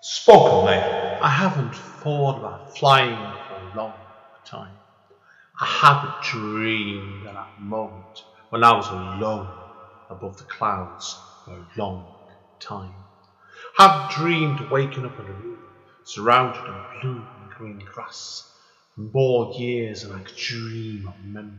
Spoken mate. I haven't thought about flying for a long time. I haven't dreamed at that moment when I was alone above the clouds for a long time. I haven't dreamed waking up in a room surrounded in blue and green grass for more years than I could dream of memory.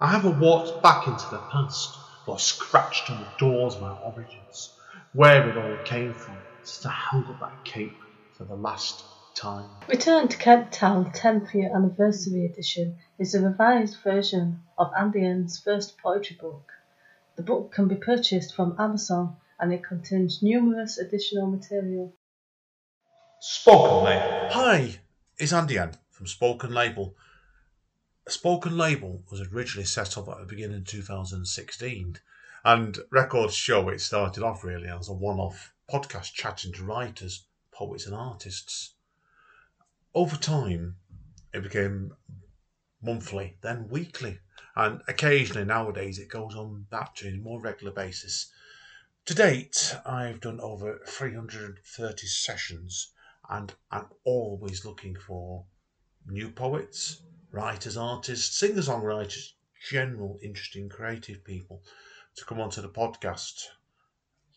I haven't walked back into the past or scratched on the doors of my origins, where it all came from, since I held up that cape for the last time. Return to Kent Town 10th Year Anniversary Edition is a revised version of Andy N's first poetry book. The book can be purchased from Amazon and it contains numerous additional material. Spoken Label. Hi, it's Andy N from Spoken Label. Spoken Label was originally set up at the beginning of 2016, and records show it started off really as a one off podcast chatting to writers, poets, and artists. Over time, it became monthly, then weekly, and occasionally nowadays it goes on that to a more regular basis. To date, I've done over 330 sessions, and I'm always looking for new poets, writers, artists, singer songwriters, general interesting creative people to come onto the podcast.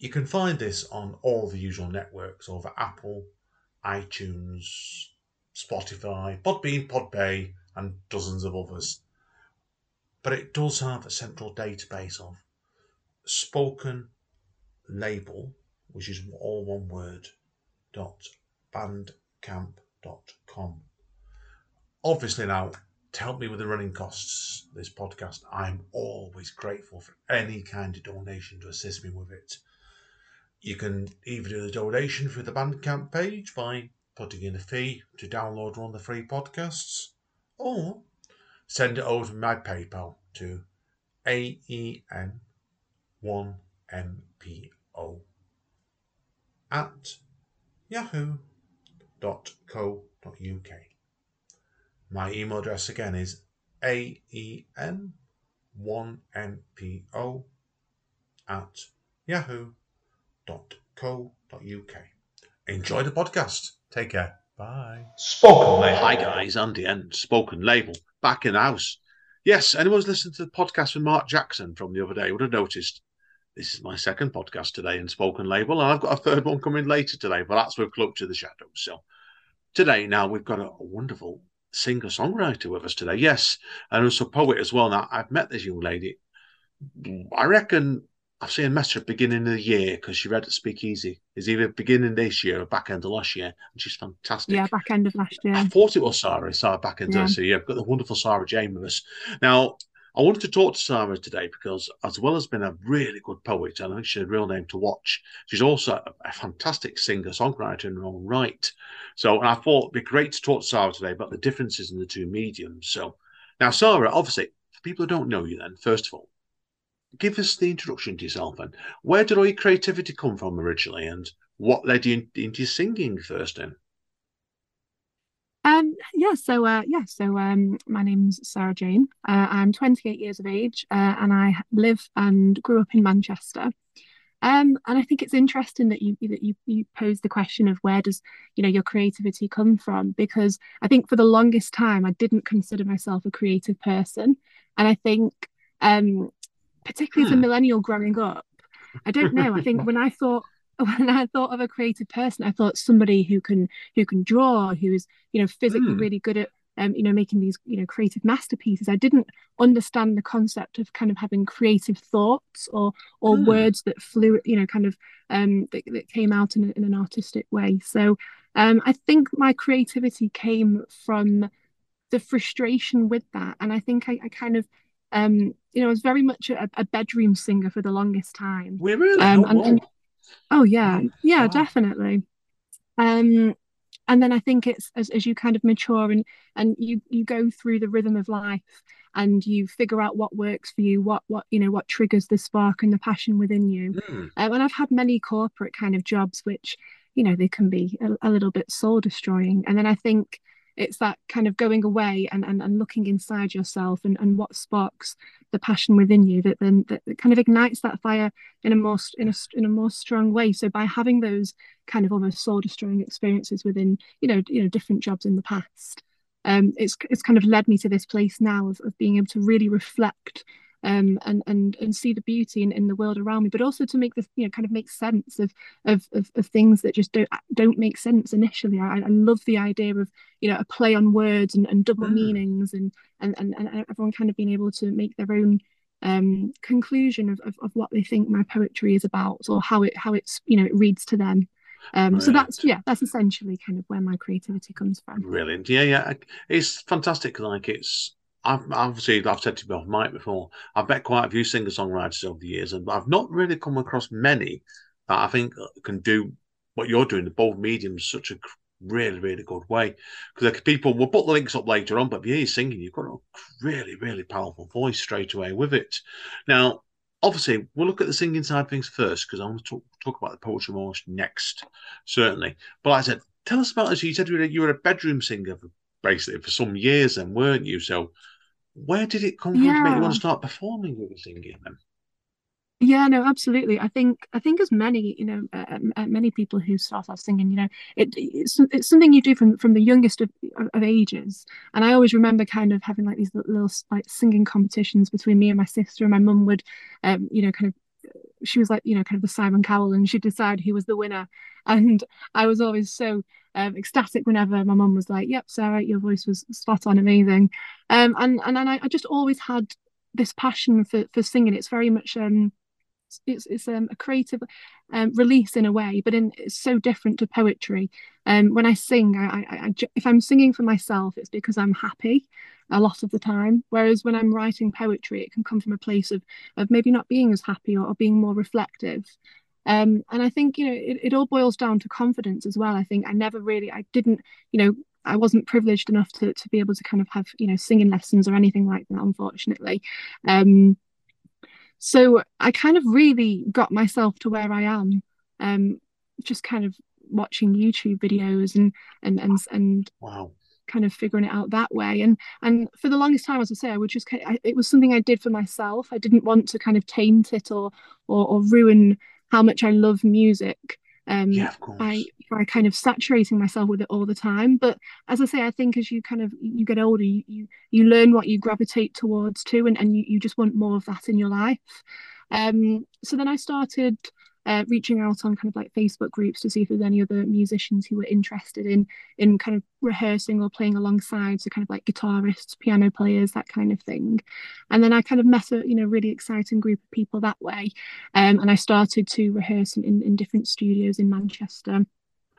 You can find this on all the usual networks over Apple, iTunes, Spotify, Podbean, Podbay, and dozens of others. But it does have a central database of spoken label, which is all one word, dot bandcamp.com. Obviously, now to help me with the running costs of this podcast, I'm always grateful for any kind of donation to assist me with it. You can either do the donation through the Bandcamp page by putting in a fee to download one of the free podcasts, or send it over my PayPal to AEN1MPO at yahoo.co.uk. My email address again is aen1npo at yahoo.co.uk. Enjoy the podcast. Take care. Bye. Spoken mate. Hi guys, Andy and Spoken Label back in the house. Yes, anyone's listened to the podcast with Mark Jackson from the other day would have noticed this is my second podcast today in Spoken Label, and I've got a third one coming later today, but that's with Cloak to the Shadows. So today now we've got a, a wonderful singer songwriter with us today. Yes, and also a poet as well. Now I've met this young lady. I reckon I've seen a message at the beginning of the year because she read at Speakeasy. Is either beginning this year or back end of last year, and she's fantastic. Yeah, back end of last year. I thought it was Sara. Sara back end Yeah. of so yeah, I've got the wonderful Sara Jayne with us. Now, I wanted to talk to Sara today because, as well as being a really good poet, and I think she's a real name to watch, she's also a, a fantastic singer songwriter in her own right. So, and I thought it'd be great to talk to Sara today about the differences in the two mediums. So, now, Sara, obviously, for people who don't know you, then, first of all, give us the introduction to yourself and where did all your creativity come from originally and what led you in- into singing first then? Um, yeah, so uh, yeah, so um, my name's Sara Jayne. Uh, I'm 28 years of age, uh, and I live and grew up in Manchester. Um, and I think it's interesting that you that you you pose the question of where does you know your creativity come from? Because I think for the longest time I didn't consider myself a creative person, and I think um, particularly as a Hmm. millennial growing up, I don't know. I think when I thought when I thought of a creative person, I thought somebody who can who can draw, who is you know physically Hmm. really good at um, you know making these you know creative masterpieces. I didn't understand the concept of kind of having creative thoughts or or Hmm. words that flew you know kind of um that, that came out in, in an artistic way. So um, I think my creativity came from the frustration with that, and I think I, I kind of um you know I was very much a, a bedroom singer for the longest time. We really? Um, oh, and, and oh yeah, yeah, Wow. definitely. Um, and then I think it's as, as you kind of mature and and you you go through the rhythm of life and you figure out what works for you, what what you know what triggers the spark and the passion within you. Hmm. Um, and I've had many corporate kind of jobs which you know they can be a, a little bit soul destroying. And then I think it's that kind of going away and, and, and looking inside yourself and, and what sparks the passion within you that then that, kind of ignites that fire in a more in a in a more strong way. So by having those kind of almost soul destroying experiences within you know you know different jobs in the past, um, it's it's kind of led me to this place now of, of being able to really reflect um, and and and see the beauty in, in the world around me, but also to make this you know kind of make sense of of of, of things that just don't don't make sense initially. I, I love the idea of you know a play on words and, and double mm. meanings and, and and and everyone kind of being able to make their own um, conclusion of, of, of what they think my poetry is about or how it how it's you know it reads to them. Um. So that's yeah, that's essentially kind of where my creativity comes from. Brilliant, yeah, yeah, it's fantastic. Like it's I've obviously I've said to you off mic before. I've met quite a few singer songwriters over the years, and I've not really come across many that I think uh, can do what you're doing. The both mediums such a really really good way because people will put the links up later on. But if you hear singing, you've got a really really powerful voice straight away with it. Now, obviously, we'll look at the singing side of things first because I want to talk, talk about the poetry more next, certainly. But like I said, tell us about this. you said you were, a bedroom singer basically for some years, then weren't you? So where did it come from to make you want to start performing with singing then? Yeah, no, absolutely. I think I think as many, you know, uh, uh, many people who start off singing, you know, it, it's it's something you do from from the youngest of, of ages. And I always remember kind of having like these little like singing competitions between me and my sister, and my mum would, um, you know, kind of she was like you know kind of the Simon Cowell and she'd decide who was the winner. And I was always so um, ecstatic whenever my mum was like yep Sara your voice was spot on amazing. Um, and and, and I, I, just always had this passion for, for singing. It's very much um it's it's um, a creative um, release in a way, but in, it's so different to poetry. Um, when I sing, I, I, I, if I'm singing for myself, it's because I'm happy a lot of the time. Whereas when I'm writing poetry, it can come from a place of of maybe not being as happy or, or being more reflective. Um, and I think you know it, it all boils down to confidence as well. I think I never really, I didn't, you know, I wasn't privileged enough to to be able to kind of have you know singing lessons or anything like that, unfortunately. Um, so I kind of really got myself to where I am, um, just kind of watching YouTube videos and and and and wow. Kind of figuring it out that way. And and for the longest time, as I say, I would just I, it was something I did for myself. I didn't want to kind of taint it or or, or ruin how much I love music um yeah, by by kind of saturating myself with it all the time but as i say i think as you kind of you get older you you, you learn what you gravitate towards too and, and you, you just want more of that in your life um so then i started uh, reaching out on kind of like Facebook groups to see if there's any other musicians who were interested in in kind of rehearsing or playing alongside, so kind of like guitarists, piano players, that kind of thing. And then I kind of met a you know really exciting group of people that way, um, and I started to rehearse in, in, different studios in Manchester.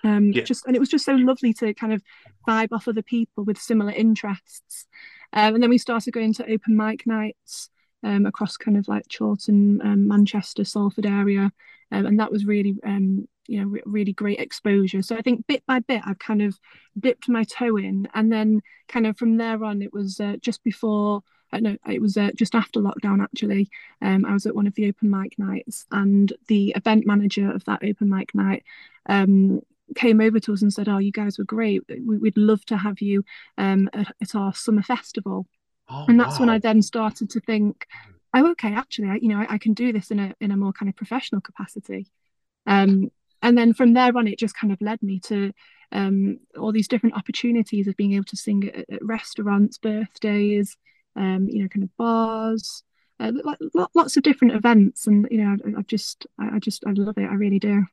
Um, yeah. just and it was just so lovely to kind of vibe off other people with similar interests. Um, and then we started going to open mic nights um, across kind of like Chorlton, um, Manchester, Salford area, um, and that was really um, you know re- really great exposure. So I think bit by bit I've kind of dipped my toe in, and then kind of from there on it was uh, just before. Uh, no, it was uh, just after lockdown actually. Um, I was at one of the open mic nights, and the event manager of that open mic night um, came over to us and said, "Oh, you guys were great. We, would love to have you um, at, at, our summer festival." Oh, and that's wow. when I then started to think, oh, okay, actually, I, you know, I, I, can do this in a in a more kind of professional capacity. Um, and then from there on, it just kind of led me to um, all these different opportunities of being able to sing at, at restaurants, birthdays, um, you know, kind of bars, uh, lots of different events. And you know, I, I just, I, I just, I love it. I really do.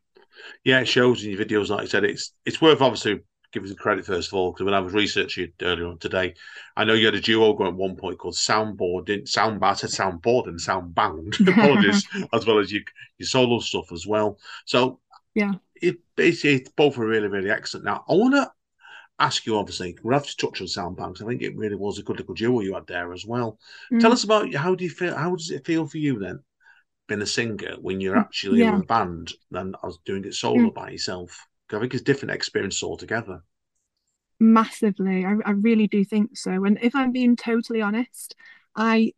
Yeah, it shows in your videos, like I said, it's it's worth obviously give us credit first of all because when I was researching it earlier on today, I know you had a duo going at one point called Soundboard, Sound I said Soundboard and Soundbound, apologies, as well as your your solo stuff as well. So yeah, it basically both are really really excellent. Now I want to ask you, obviously, we have to touch on Soundbound. I think it really was a good little duo you had there as well. Mm. Tell us about how do you feel? How does it feel for you then? Being a singer when you're mm, actually yeah. in a band than I was doing it solo mm. by yourself. I think it's different experience altogether. Massively, I, I really do think so. And if I'm being totally honest, I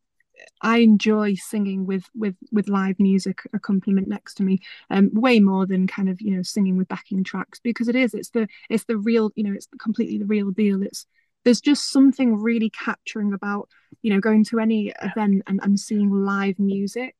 I enjoy singing with with with live music accompaniment next to me, um, way more than kind of you know singing with backing tracks because it is it's the it's the real you know it's completely the real deal. It's there's just something really capturing about you know going to any event and, and seeing live music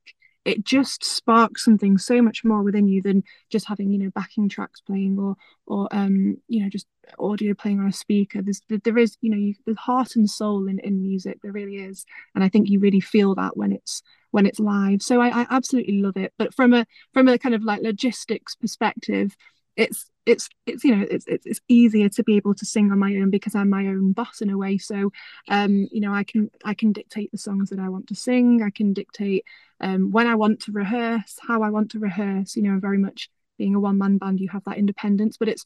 it just sparks something so much more within you than just having you know backing tracks playing or or um you know just audio playing on a speaker. There's there is you know you, heart and soul in in music. There really is. And i think you really feel that when it's when it's live. So i, I absolutely love it. But from a from a kind of like logistics perspective it's it's it's you know it's, it's it's easier to be able to sing on my own because I'm my own boss in a way. So um you know I can I can dictate the songs that I want to sing. I can dictate um when I want to rehearse how I want to rehearse you know very much being a one man band you have that independence. But it's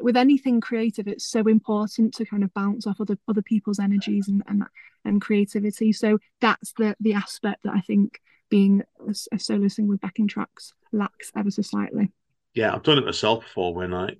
with anything creative it's so important to kind of bounce off other other people's energies and and, and creativity. So that's the the aspect that I think being a, a solo singer with backing tracks lacks ever so slightly yeah, I've done it myself before when I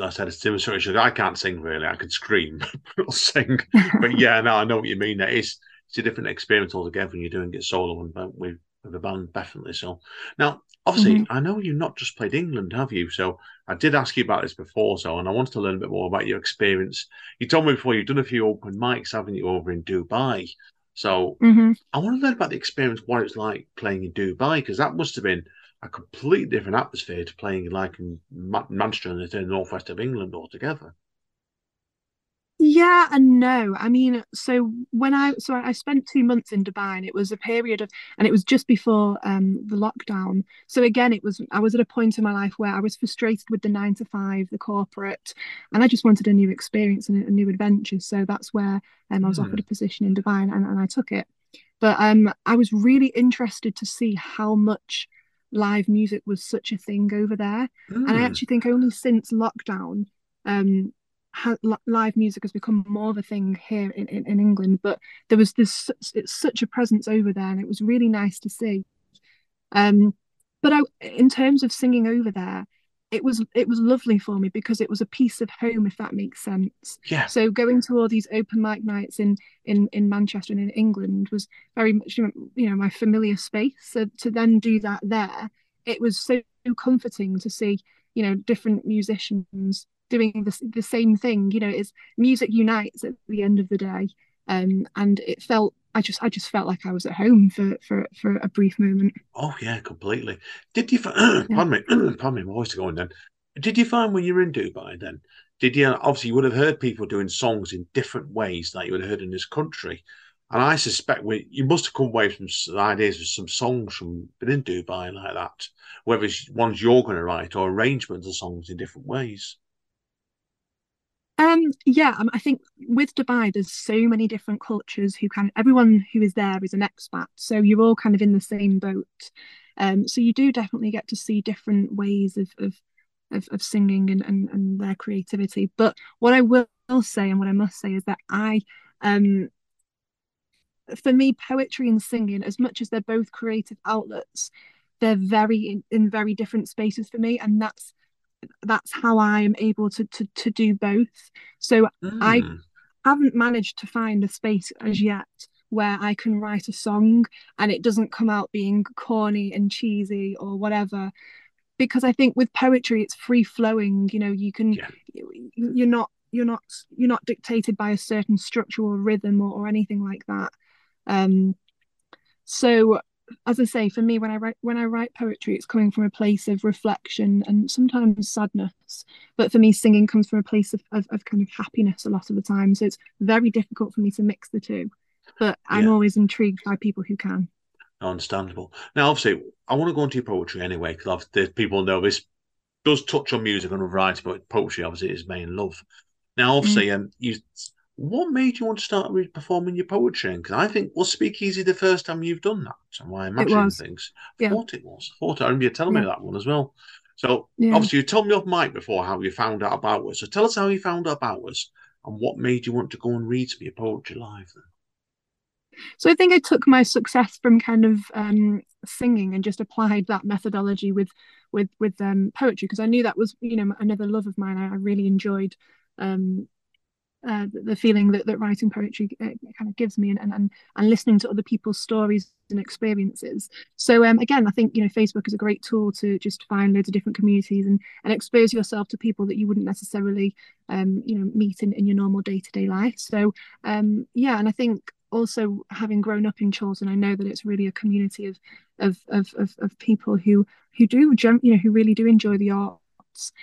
I said it's demonstration. I can't sing really. I could scream, but I'll sing. but yeah, no, I know what you mean. It is it's a different experience altogether when you're doing it solo and with with a band, definitely. So now, obviously, mm-hmm. I know you've not just played England, have you? So I did ask you about this before, so and I wanted to learn a bit more about your experience. You told me before you've done a few open mics, haven't you, over in Dubai? So mm-hmm. I want to learn about the experience, what it's like playing in Dubai, because that must have been a completely different atmosphere to playing like in Manchester and the northwest of England altogether. Yeah and no. I mean, so when I so I spent two months in Dubai and it was a period of and it was just before um the lockdown. So again, it was I was at a point in my life where I was frustrated with the nine to five, the corporate, and I just wanted a new experience and a, new adventure. So that's where um, I was mm. offered a position in Dubai and, and I took it. But um I was really interested to see how much live music was such a thing over there. Mm. And I hmm. actually think only since lockdown, um, ha- live music has become more of a thing here in, in, in England. But there was this it's such a presence over there, and it was really nice to see. Um, but I, in terms of singing over there, it was it was lovely for me because it was a piece of home if that makes sense. Yeah. So going to all these open mic nights in in in manchester and in england was very much you know my familiar space. So to then do that there it was so comforting to see you know different musicians doing the, the same thing. You know it's music unites at the end of the day um, and it felt I just I just felt like I was at home for for for a brief moment. Oh yeah, completely. Did you? Find, yeah. Pardon me, pardon me, my voice is going then. Did you find when you were in Dubai then? Did you obviously you would have heard people doing songs in different ways that you would have heard in this country, and I suspect we, you must have come away from some ideas of some songs from been in Dubai like that, whether it's ones you're going to write or arrangements of songs in different ways. Um, yeah, um, I think with Dubai, there's so many different cultures who kind of everyone who is there is an expat, so you're all kind of in the same boat. Um, so you do definitely get to see different ways of of of, of singing and, and and their creativity. But what I will say and what I must say is that I um for me, poetry and singing, as much as they're both creative outlets, they're very in, in very different spaces for me, and that's that's how I'm able to to to do both. So mm. I hmm. haven't managed to find a space as yet where I can write a song and it doesn't come out being corny and cheesy or whatever. Because I think with poetry it's free flowing, you know, you can yeah. you're not you're not you're not dictated by a certain structure or rhythm or, or anything like that. Um so as I say, for me, when I write when I write poetry, it's coming from a place of reflection and sometimes sadness. But for me, singing comes from a place of, of, of kind of happiness a lot of the time. So it's very difficult for me to mix the two. But I'm yeah. always intrigued by people who can. Understandable. Now, obviously, I want to go into your poetry anyway, because people know this does touch on music and variety, but poetry obviously is main love. Now, obviously, mm. um, you what made you want to start performing your poetry? Because I think was Speakeasy the first time you've done that? And why I imagine things. I yeah. thought it was. I thought I remember you telling yeah. me that one as well. So yeah. obviously you told me off mic before how you found out about us. So tell us how you found out about us and what made you want to go and read some of your poetry live then. So I think I took my success from kind of um, singing and just applied that methodology with with with um, poetry because I knew that was you know another love of mine. I, I really enjoyed um, uh, the feeling that, that writing poetry uh, kind of gives me and, and and listening to other people's stories and experiences. So um, again i think you know facebook is a great tool to just find loads of different communities and, and expose yourself to people that you wouldn't necessarily um, you know meet in, in your normal day-to-day life. So um, yeah and i think also having grown up in Chorlton, I know that it's really a community of of of of, of people who who do you know who really do enjoy the art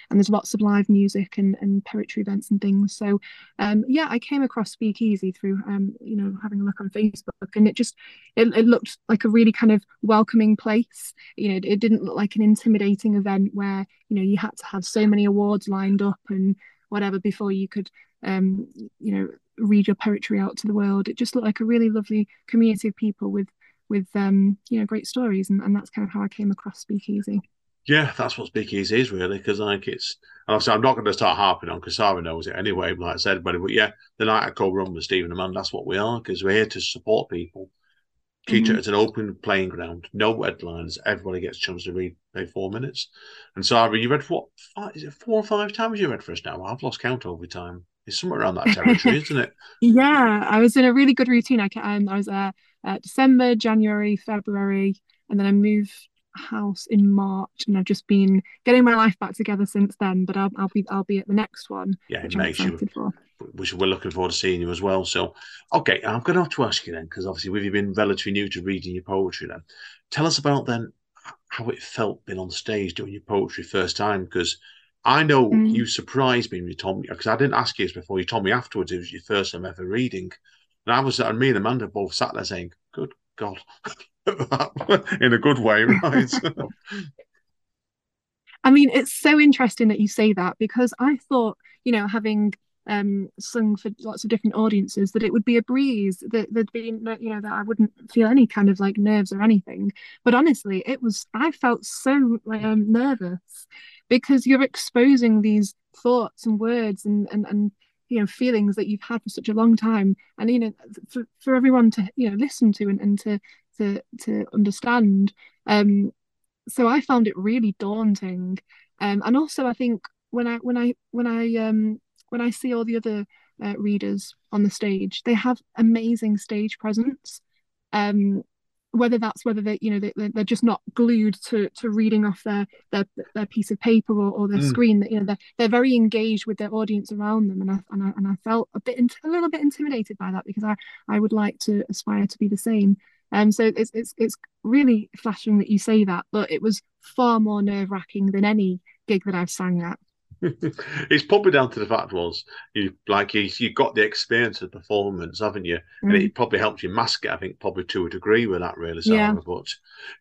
and there's lots of live music and, and poetry events and things. So um, yeah, I came across Speakeasy through um, you know having a look on Facebook, and it just it, it looked like a really kind of welcoming place. You know, it, it didn't look like an intimidating event where you know you had to have so many awards lined up and whatever before you could um, you know read your poetry out to the world. It just looked like a really lovely community of people with with um, you know great stories, and, and that's kind of how I came across Speakeasy. Yeah, that's what Speakeasy is really, because like it's. Obviously, I'm not going to start harping on because Sara knows it anyway. Like I said, but, but yeah, the night I go run with Stephen and Man, that's what we are because we're here to support people. Keep mm-hmm. it as an open playing ground, no headlines. Everybody gets a chance to read maybe four minutes. And Sara, you read what? Five, is it four or five times you read for us now? I've lost count over time. It's somewhere around that territory, isn't it? Yeah, I was in a really good routine. I, um, I was uh, uh, December, January, February, and then I moved house in March, and I've just been getting my life back together since then. But I'll, I'll be I'll be at the next one. Yeah, which I'm. Which we're looking forward to seeing you as well. So, okay, I'm going to have to ask you then, because obviously we've been relatively new to reading your poetry. Then, tell us about then how it felt being on stage doing your poetry first time, because I know mm. you surprised me when you told me because I didn't ask you this before. You told me afterwards it was your first time ever reading, and I was and me and Amanda both sat there saying, "Good God." in a good way, right? I mean, it's so interesting that you say that because I thought, you know, having um, sung for lots of different audiences, that it would be a breeze, that there'd be, you know, that I wouldn't feel any kind of like nerves or anything. But honestly, it was, I felt so um, nervous because you're exposing these thoughts and words and, and, and, you know, feelings that you've had for such a long time. And, you know, for, for everyone to, you know, listen to and, and to, to to understand. Um, so I found it really daunting. Um, and also I think when I when I when I um when I see all the other uh, readers on the stage, they have amazing stage presence. Um, whether that's whether they you know they, they're just not glued to to reading off their their, their piece of paper or, or their mm. screen that you know they're, they're very engaged with their audience around them and I, and I and I felt a bit a little bit intimidated by that because I I would like to aspire to be the same um, so it's it's it's really flattering that you say that, but it was far more nerve wracking than any gig that I've sang at. it's probably down to the fact was you like you you got the experience of performance, haven't you? Mm. And it probably helped you mask it. I think probably to a degree with that, really. Sara. Yeah. But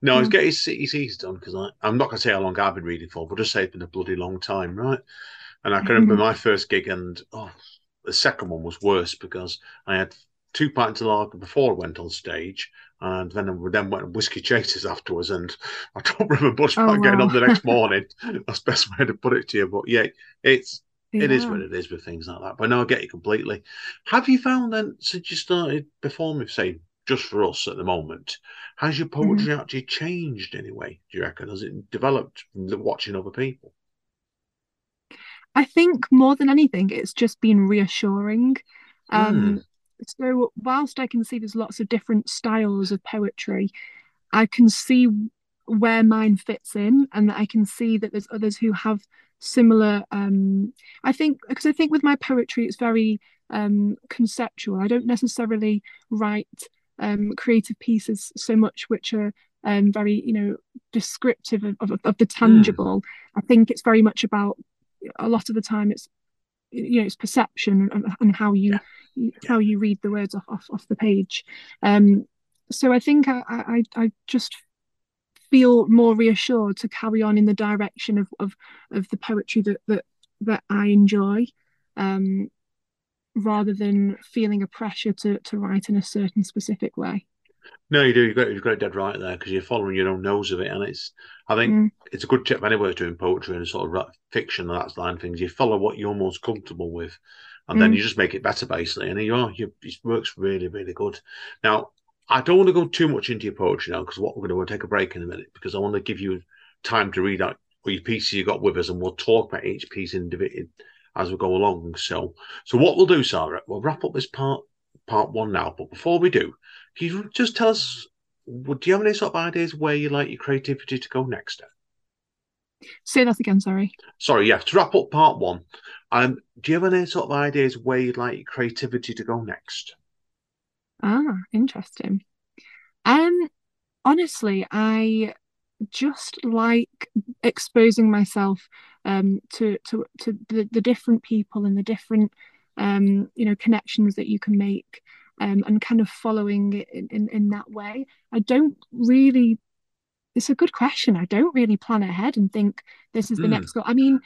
no, mm. it's get his, easy done because I'm not going to say how long I've been reading for, but just say it's been a bloody long time, right? And I can remember my first gig, and oh, the second one was worse because I had two pints of lager before I went on stage, and then we then went on whiskey chasers afterwards. And I don't remember much about oh, wow. getting on the next morning. That's the best way to put it to you. But yeah, it's yeah. it is what it is with things like that. But no, I get you completely. Have you found then since you started performing, say, just for us at the moment, has your poetry mm-hmm. actually changed anyway? Do you reckon? Has it developed from watching other people? I think more than anything, it's just been reassuring. Um, mm so whilst I can see there's lots of different styles of poetry, I can see where mine fits in, and that I can see that there's others who have similar. Um, I think because I think with my poetry, it's very um, conceptual. I don't necessarily write um, creative pieces so much which are um, very, you know, descriptive of, of, of the tangible. Mm. I think it's very much about a lot of the time it's you know it's perception and, and how you yeah. how you read the words off off, off the page um so i think I, I i just feel more reassured to carry on in the direction of of, of the poetry that that that i enjoy um rather than feeling a pressure to to write in a certain specific way no, you do. You've got, you've got it dead right there because you're following your own nose of it, and it's. I think mm. it's a good tip anyway doing poetry and sort of fiction and that line things. You follow what you're most comfortable with, and mm. then you just make it better, basically. And you are. You, it works really, really good. Now, I don't want to go too much into your poetry now because what we're going to take a break in a minute because I want to give you time to read out your pieces you got with us, and we'll talk about each piece individually as we go along. So, so what we'll do, Sara, we'll wrap up this part part one now. But before we do, can you just tell us? Do you have any sort of ideas where you like your creativity to go next? Say that again. Sorry. Sorry. Yeah. To wrap up part one, um, do you have any sort of ideas where you'd like your creativity to go next? Ah, interesting. Um, honestly, I just like exposing myself um to to to the, the different people and the different um you know connections that you can make um and kind of following it in, in, in that way. I don't really it's a good question. I don't really plan ahead and think this is the mm. next goal. I mean,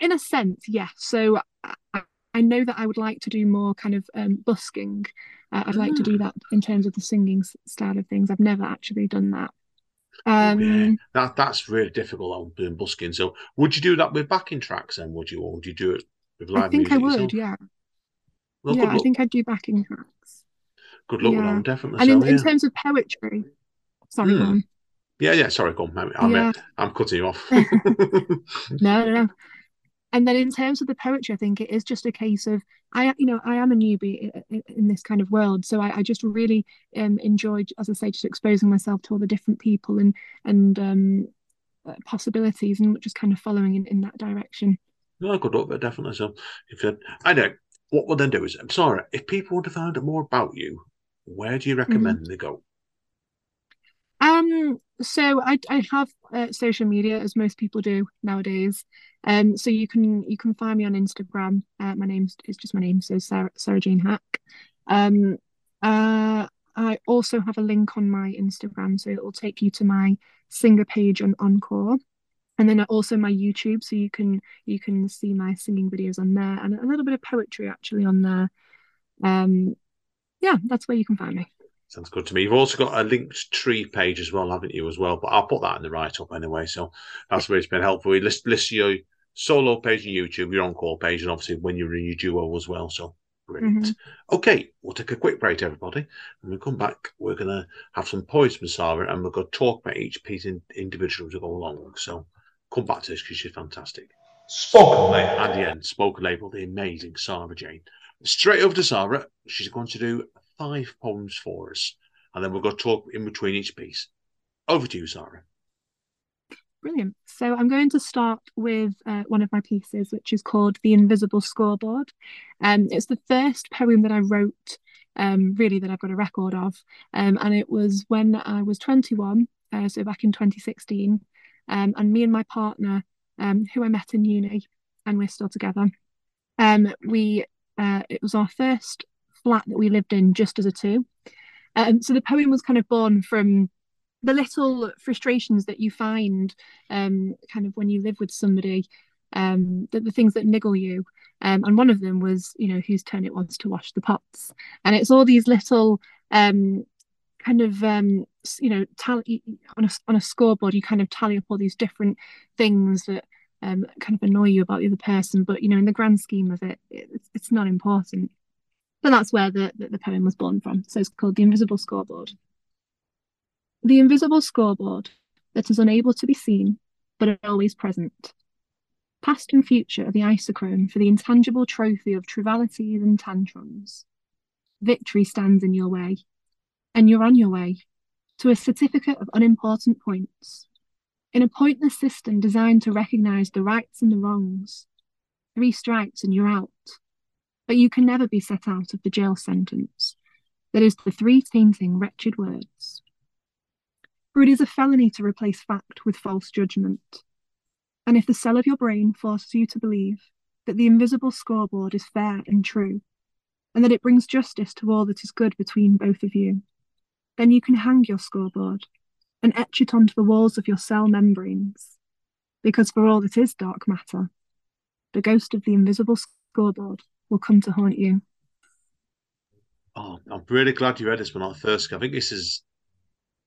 in a sense, yes. So I, I, know that I would like to do more kind of um, busking. Uh, I'd like to do ah. that in terms of the singing style of things. I've never actually done that. Um, yeah, that that's really difficult on doing busking. So, would you do that with backing tracks then? Would you, or would you do it with live I think I would. Yeah. Well, yeah, I think I'd do backing tracks. Good luck yeah. with them, definitely. And so, in, yeah. in terms of poetry, sorry, mm. Yeah, yeah. Sorry, go on. I'm, yeah. I'm cutting you off. no, no, no. And then in terms of the poetry, I think it is just a case of I, you know, I am a newbie in, in this kind of world, so I, I just really um, enjoyed, as I say, just exposing myself to all the different people and and um, uh, possibilities, and just kind of following in, in that direction. No, good luck, but definitely. So, if you, I don't know what we'll then do is, I'm sorry, if people want to find out more about you, where do you recommend mm-hmm. they go? Um, so I I have uh, social media as most people do nowadays. Um, so you can you can find me on Instagram. Uh, my name is just my name, so Sara Sara Jayne Haq. Um, uh, I also have a link on my Instagram, so it will take you to my singer page on Encore, and then also my YouTube, so you can you can see my singing videos on there, and a little bit of poetry actually on there. Um, yeah, that's where you can find me. Sounds good to me. You've also got a Linktree page as well, haven't you, as well? But I'll put that in the write up anyway. So that's where it's been helpful. You list, list your solo page on YouTube, your encore page, and obviously when you're in your duo as well. So brilliant. Mm-hmm. Okay, we'll take a quick break, everybody. When we come back, we're going to have some poems from Sara and we're going to talk about each piece in, individually as we go along. So come back to this because she's fantastic. Spoken label. And the end, spoken label, the amazing Sara Jayne. Straight over to Sara. She's going to do five poems for us, and then we're going to talk in between each piece. Over to you, Sara. Brilliant. So I'm going to start with uh, one of my pieces, which is called The Invisible Scoreboard. Um, it's the first poem that I wrote, um, really, that I've got a record of. Um, and it was when I was 21, uh, so back in 2016. Um, and me and my partner, um, who I met in uni, and we're still together, um, we uh, it was our first flat that we lived in just as a two. Um, so the poem was kind of born from the little frustrations that you find um, kind of when you live with somebody, um, the, the things that niggle you. Um, and one of them was, you know, whose turn it was to wash the pots. And it's all these little um, kind of, um, you know, tally on a, on a scoreboard, you kind of tally up all these different things that um, kind of annoy you about the other person. But, you know, in the grand scheme of it, it's, it's not important. but that's where the, the, the poem was born from. So it's called The Invisible Scoreboard. The invisible scoreboard that is unable to be seen, but always present. Past and future are the isochrone for the intangible trophy of trivialities and tantrums. Victory stands in your way, and you're on your way to a certificate of unimportant points. In a pointless system designed to recognize the rights and the wrongs. Three strikes and you're out but you can never be set out of the jail sentence. That is the three tainting, wretched words. For it is a felony to replace fact with false judgment. And if the cell of your brain forces you to believe that the invisible scoreboard is fair and true, and that it brings justice to all that is good between both of you, then you can hang your scoreboard and etch it onto the walls of your cell membranes. Because for all that is dark matter, the ghost of the invisible scoreboard will come to haunt you. Oh, I'm really glad you read this one on first. I think this is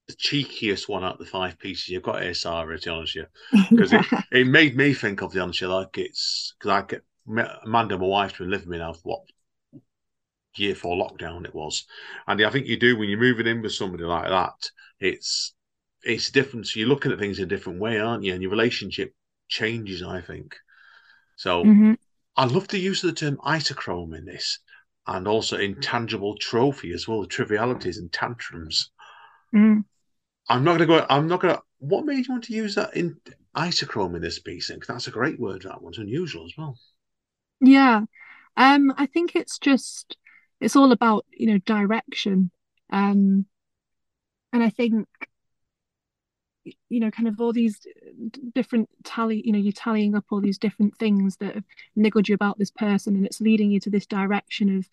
the cheekiest one out of the five pieces you've got here, Sara, to be honest with you. Because it, it made me think of the you, like it's because I get Amanda, my wife's been living with me now for what year four lockdown it was. And I think you do when you're moving in with somebody like that, it's it's different. So you're looking at things in a different way, aren't you? And your relationship changes, I think. So mm-hmm. I love the use of the term isochrome in this, and also intangible trophy as well, the trivialities and tantrums. Mm. I'm not going to go. I'm not going to. What made you want to use that in isochrome in this piece? Because that's a great word. That one's unusual as well. Yeah. Um, I think it's just it's all about, you know, direction. Um, and I think you know, kind of all these different tally, you know, you're tallying up all these different things that have niggled you about this person, and it's leading you to this direction of,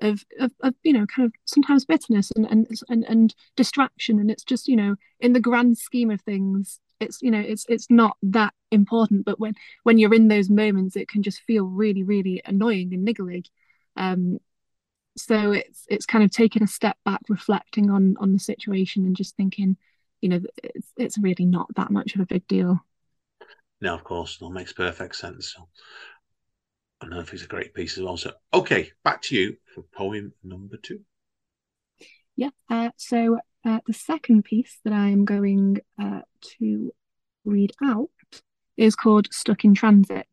of, of, of you know, kind of sometimes bitterness and, and and and distraction, and it's just, you know, in the grand scheme of things, it's you know, it's it's not that important, but when when you're in those moments, it can just feel really, really annoying and niggling. Um, so it's it's kind of taking a step back, reflecting on on the situation, and just thinking you know, it's, it's really not that much of a big deal. No, of course, that makes perfect sense. So, I know if it's a great piece as well. So, okay, back to you for poem number two. Yeah. Uh, so uh, the second piece that I am going uh, to read out is called "Stuck in Transit,"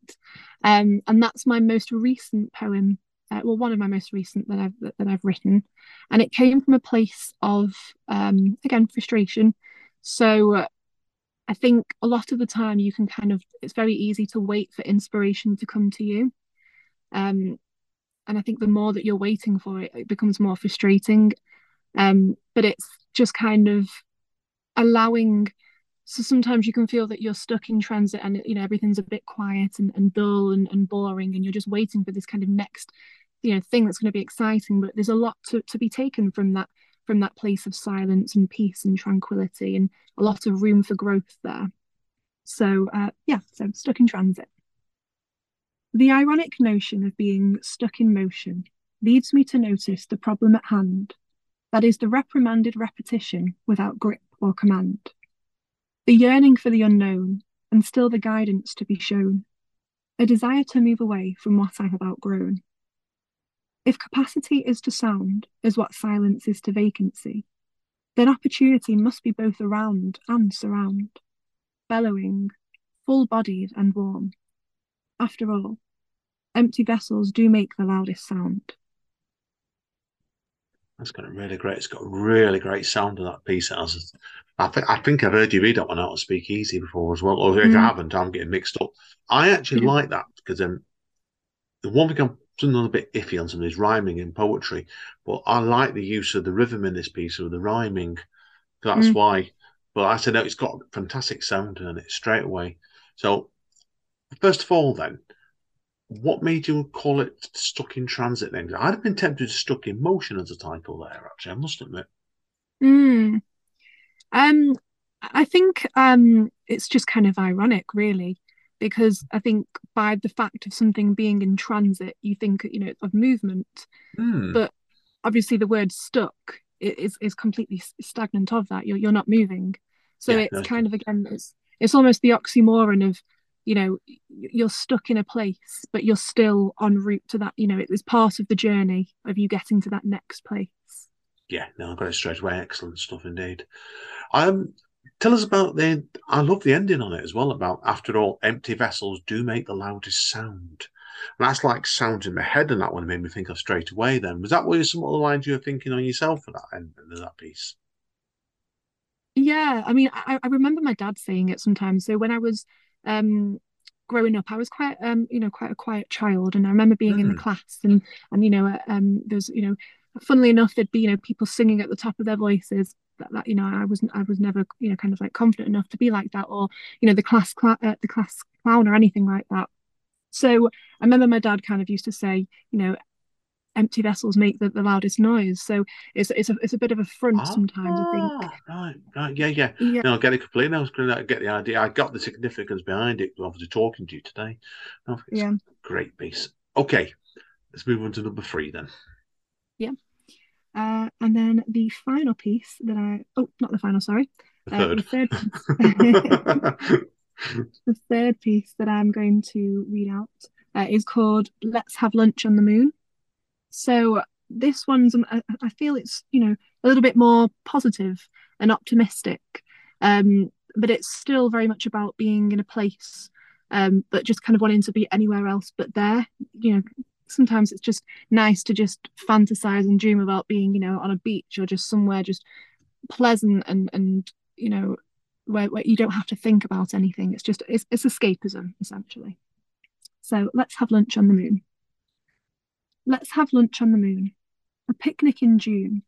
um, and that's my most recent poem. Uh, well, one of my most recent that I've that, I've written, and it came from a place of um, again frustration so uh, I think a lot of the time you can kind of, it's very easy to wait for inspiration to come to you. Um, and I think the more that you're waiting for it, it becomes more frustrating. Um, but it's just kind of allowing. So sometimes you can feel that you're stuck in transit and you know everything's a bit quiet and, and dull and, and boring, and you're just waiting for this kind of next, you know, thing that's going to be exciting. But there's a lot to, to be taken from that from that place of silence and peace and tranquility and a lot of room for growth there. So, uh, yeah, so stuck in transit. The ironic notion of being stuck in motion leads me to notice the problem at hand that is, the reprimanded repetition without grip or command. The yearning for the unknown and still the guidance to be shown. A desire to move away from what I have outgrown. If capacity is to sound as what silence is to vacancy, then opportunity must be both around and surround, bellowing, full bodied and warm. After all, empty vessels do make the loudest sound. That's got a really great. It's got a really great sound in that piece. Has. I think I think I've heard you read that one out of Speak Easy before as well. Or if mm. you haven't, I'm getting mixed up. I actually yeah. like that because um, the one thing I'm something a bit iffy on some of rhyming in poetry, but I like the use of the rhythm in this piece of the rhyming. That's mm. why. But I said no, it's got a fantastic sound in it straight away. So first of all, then, what made you call it stuck in transit then? I'd have been tempted to stuck in motion as a title there, actually, I must admit. Mm. Um I think um it's just kind of ironic, really because I think by the fact of something being in transit, you think you know of movement, mm. but obviously the word stuck is is completely stagnant of that. You're you're not moving, so yeah, it's kind of again it's it's almost the oxymoron of you know you're stuck in a place, but you're still en route to that. You know, it was part of the journey of you getting to that next place. Yeah, no, I got it straight away. Excellent stuff indeed. Um, Tell us about the. I love the ending on it as well. About after all, empty vessels do make the loudest sound. And that's like sounds in my head, and that one made me think of straight away. Then was that what some of the lines you were thinking on yourself for that end of that piece? Yeah, I mean, I, I remember my dad saying it sometimes. So when I was um, growing up, I was quite, um, you know, quite a quiet child, and I remember being mm. in the mm. class, and and you know, uh, um, there's, you know, funnily enough, there'd be you know people singing at the top of their voices, that, that you know I wasn't, I was never you know kind of like confident enough to be like that or you know the class cl- uh, the class clown or anything like that. So I remember my dad kind of used to say you know empty vessels make the, the loudest noise. So it's it's a it's a bit of a front ah, sometimes. I think. Right, right, yeah, yeah. yeah. No, I get it completely. I was going to get the idea. I got the significance behind it. Obviously, talking to you today. yeah. great piece. Okay, let's move on to number three then. Yeah. Uh, and then the final piece that I oh not the final sorry the uh, third, the, third the third piece that I'm going to read out uh, is called "Let's Have Lunch on the Moon." So this one's um, I, feel it's you know a little bit more positive and optimistic, um, but it's still very much about being in a place um, but just kind of wanting to be anywhere else but there. You know, sometimes it's just nice to just fantasize and dream about being, you know, on a beach or just somewhere just pleasant and and you know where, where you don't have to think about anything. It's just it's, it's escapism essentially. So let's have lunch on the moon. Let's have lunch on the moon. A picnic in June.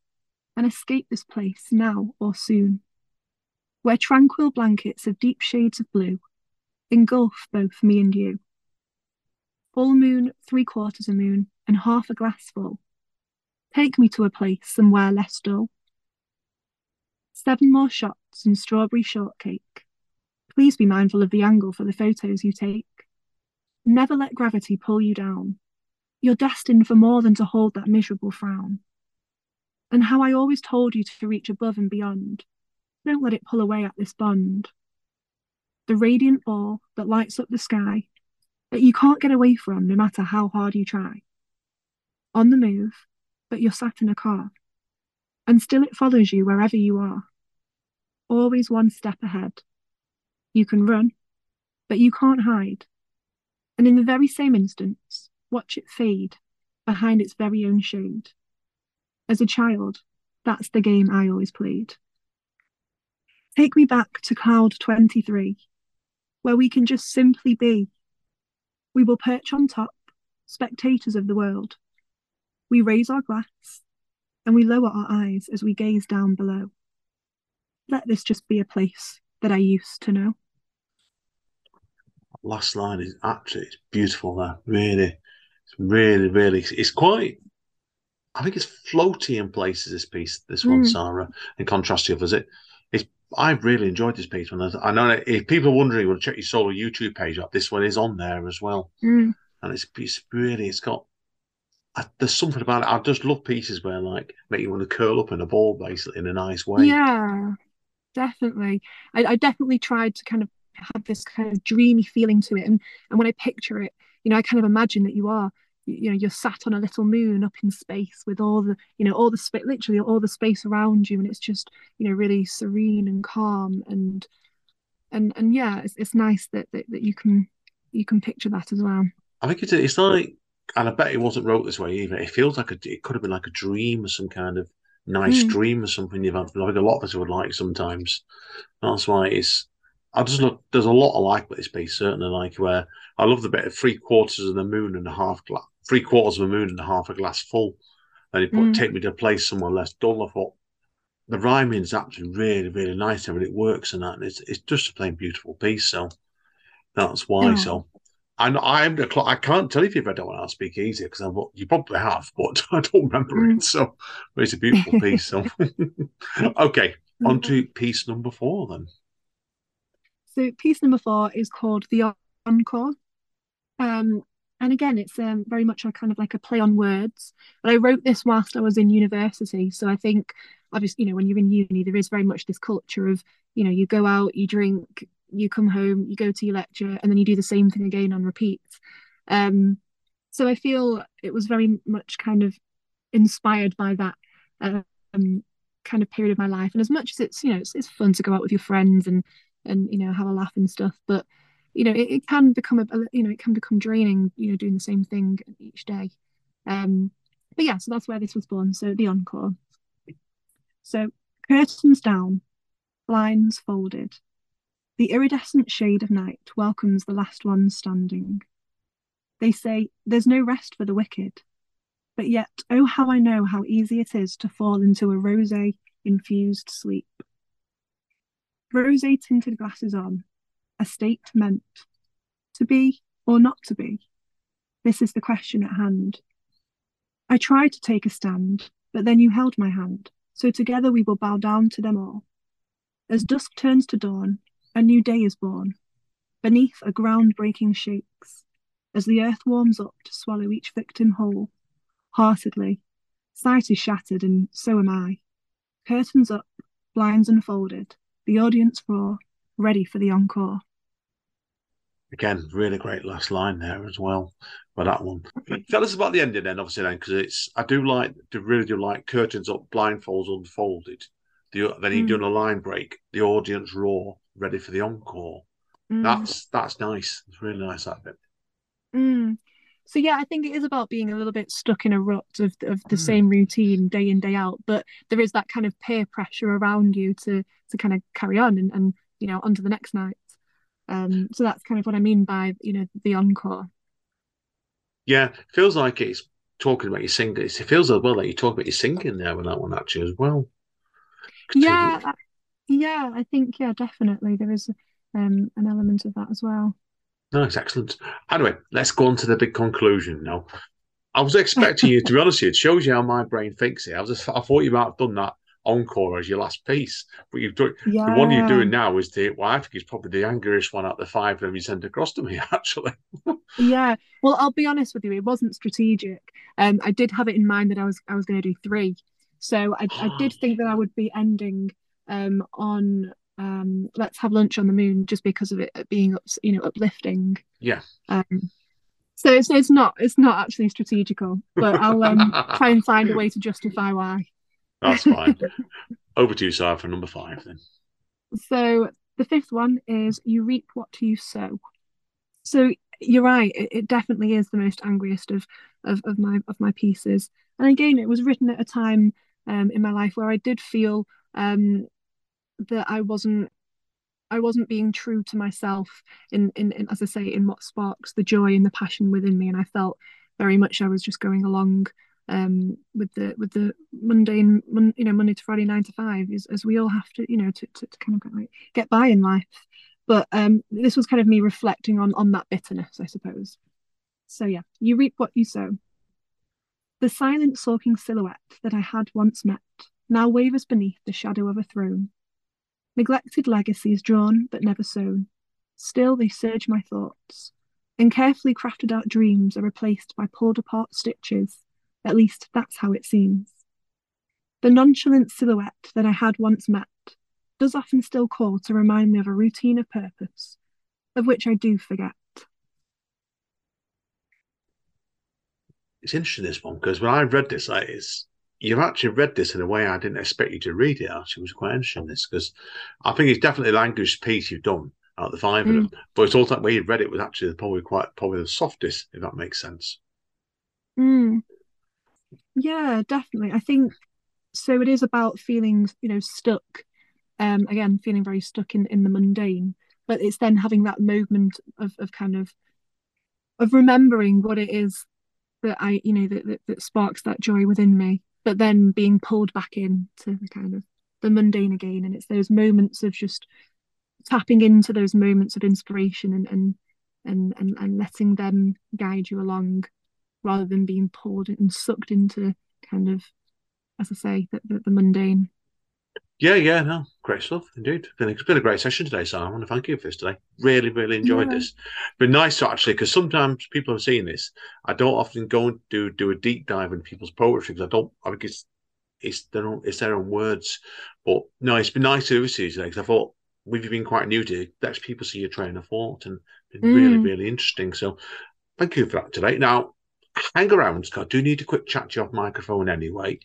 And escape this place now or soon. Where tranquil blankets of deep shades of blue engulf both me and you. Full moon, three quarters a moon, and half a glass full. Take me to a place somewhere less dull. Seven more shots and strawberry shortcake. Please be mindful of the angle for the photos you take. Never let gravity pull you down. You're destined for more than to hold that miserable frown. And how I always told you to reach above and beyond. Don't let it pull away at this bond. The radiant ball that lights up the sky that you can't get away from no matter how hard you try. On the move, but you're sat in a car. And still it follows you wherever you are. Always one step ahead. You can run, but you can't hide. And in the very same instance, watch it fade behind its very own shade. As a child, that's the game I always played. Take me back to Cloud 23, where we can just simply be. We will perch on top, spectators of the world. We raise our glass and we lower our eyes as we gaze down below. Let this just be a place that I used to know. Last line is actually it's beautiful there. Really, it's really, really, it's quite. I think it's floaty in places. This piece, this one, Mm. Sara, in contrast to others, it. It's. I've really enjoyed this piece. When I, I know if people are wondering, well, check your solo YouTube page up. This one is on there as well, Mm. and it's, it's really, it's got. I, there's something about it. I just love pieces where like make you want to curl up in a ball, basically, in a nice way. Yeah, definitely. I, I definitely tried to kind of have this kind of dreamy feeling to it. And and when I picture it, you know, I kind of imagine that you are, you, know, you're sat on a little moon up in space with all the, you know, all the space, literally all the space around you, and it's just, you know, really serene and calm and and and yeah, it's it's nice that that, that you can you can picture that as well. I think it's it's like, and I bet it wasn't wrote this way either. It feels like a, it could have been like a dream or some kind of nice Mm. dream or something you've had. I think a lot of us would like sometimes. That's why it's. I just look. There's a lot I like about this piece. Certainly, like where I love the bit of three quarters of the moon and a half glass, three quarters of a moon and a half a glass full. Then you put Mm. take me to a place somewhere less dull. I thought the rhyming is actually really, really nice and it works and that. And it's it's just a plain beautiful piece. So that's why. Yeah. So I'm I'm the cl- I can't tell if you've read that one. I'll Speakeasy because I you probably have, but I don't remember Mm. it. So but it's a beautiful piece. So okay, on to piece number four then. So piece number four is called The Encore. Um, and again, it's um, very much a kind of like a play on words. But I wrote this whilst I was in university. So I think, obviously, you know, when you're in uni, there is very much this culture of, you know, you go out, you drink, you come home, you go to your lecture, and then you do the same thing again on repeat. Um, so I feel it was very much kind of inspired by that um, kind of period of my life. And as much as it's, you know, it's, it's fun to go out with your friends and and you know have a laugh and stuff, but you know it, it can become a, you know it can become draining, you know, doing the same thing each day. Um, but yeah, so that's where this was born. So the encore. So curtains down, blinds folded. The iridescent shade of night welcomes the last one standing. They say there's no rest for the wicked, but yet, oh, how I know how easy it is to fall into a rose infused sleep. Rose tinted glasses on, a state meant to be or not to be. This is the question at hand. I tried to take a stand, but then you held my hand, so together we will bow down to them all. As dusk turns to dawn, a new day is born. Beneath a ground-breaking shakes, as the earth warms up to swallow each victim whole. Heartedly, sight is shattered, and so am I. Curtains up, blinds unfolded, the audience roar, ready for the encore. Again, really great last line there as well for that one. Tell us about the ending then, obviously, then, because it's I do like, do really do like curtains up, blindfolds unfolded. The, then you're Mm. doing a line break, the audience roar, ready for the encore. Mm. That's that's nice. It's really nice that bit. Mm. So yeah, I think it is about being a little bit stuck in a rut of of the mm. same routine day in day out, but there is that kind of peer pressure around you to to kind of carry on and, and you know onto the next night. Um, so that's kind of what I mean by you know the encore. Yeah, feels like it's talking about your singing. It feels as well like you talk about your singing there with that one actually as well. Yeah, yeah, I think yeah, definitely there is um, an element of that as well. Nice, excellent. Anyway, let's go on to the big conclusion now. I was expecting you to be honest. It shows you how my brain thinks. It. I was just, I thought you might have done that encore as your last piece, but you've done yeah. the one you're doing now is the well, I think is probably the angriest one out of the five of them you sent across to me. Actually, yeah. Well, I'll be honest with you, it wasn't strategic. Um, I did have it in mind that I was I was going to do three, so I, I did think that I would be ending um on um, let's have lunch on the moon just because of it being you know uplifting. Yeah. Um, so it's, it's not it's not actually strategical but i'll um, try and find a way to justify why. That's fine. Over to you Sara for number five then. So the fifth one is you reap what you sow. So you're right it, it definitely is the most angriest of, of of my of my pieces. And again it was written at a time um, in my life where i did feel um, that I wasn't I wasn't being true to myself in, in, in as I say in what sparks the joy and the passion within me. And I felt very much I was just going along um, with the with the mundane you know Monday to Friday nine to five as, as we all have to you know to, to, to kind of like get by in life. But um, this was kind of me reflecting on on that bitterness I suppose. So yeah you reap what you sow. The silent sulking silhouette that I had once met now wavers beneath the shadow of a throne neglected legacies drawn but never sown. Still they surge my thoughts, and carefully crafted out dreams are replaced by pulled apart stitches. At least that's how it seems. The nonchalant silhouette that I had once met does often still call to remind me of a routine of purpose, of which I do forget. It's interesting this one because when I read this, like it's you've actually read this in a way I didn't expect you to read it. Actually, was quite interesting this because I think it's definitely a language piece you've done out of the five mm. of them. Mm. But it's also that way you read it was actually probably quite probably the softest, if that makes sense. Mm. Yeah, definitely. I think so. It is about feeling, you know, stuck. Um, again, feeling very stuck in in the mundane. But it's then having that moment of of kind of of remembering what it is that I, you know, that, that, that sparks that joy within me but then being pulled back into the kind of the mundane again. And it's those moments of just tapping into those moments of inspiration and and and and, and letting them guide you along rather than being pulled and sucked into kind of as i say the, the, the mundane. Yeah, yeah, no, great stuff indeed. It's been a great session today, so I want to thank you for this today. Really, really enjoyed yeah. this. Been nice to actually, because sometimes people have seen this. I don't often go and do do a deep dive in people's poetry because I don't. I think it's it's their own it's their own words. But no, it's been nice to do this today because I thought we've been quite new to let people see your train of thought and been mm. really, really interesting. So thank you for that today. Now, hang around. because I do need a quick chat to you off microphone anyway.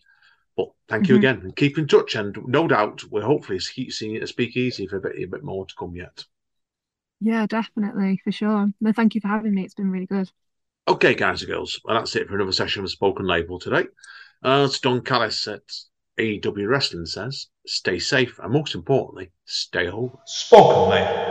But thank you mm-hmm. again and keep in touch. And no doubt we'll hopefully keep seeing it at Speakeasy for a bit, a bit more to come yet. Yeah, definitely, for sure. No, thank you for having me. It's been really good. Okay, guys and girls. Well, that's it for another session of Spoken Label today. Uh, as Don Callis at AEW Wrestling says, stay safe and most importantly, stay home. Spoken Label.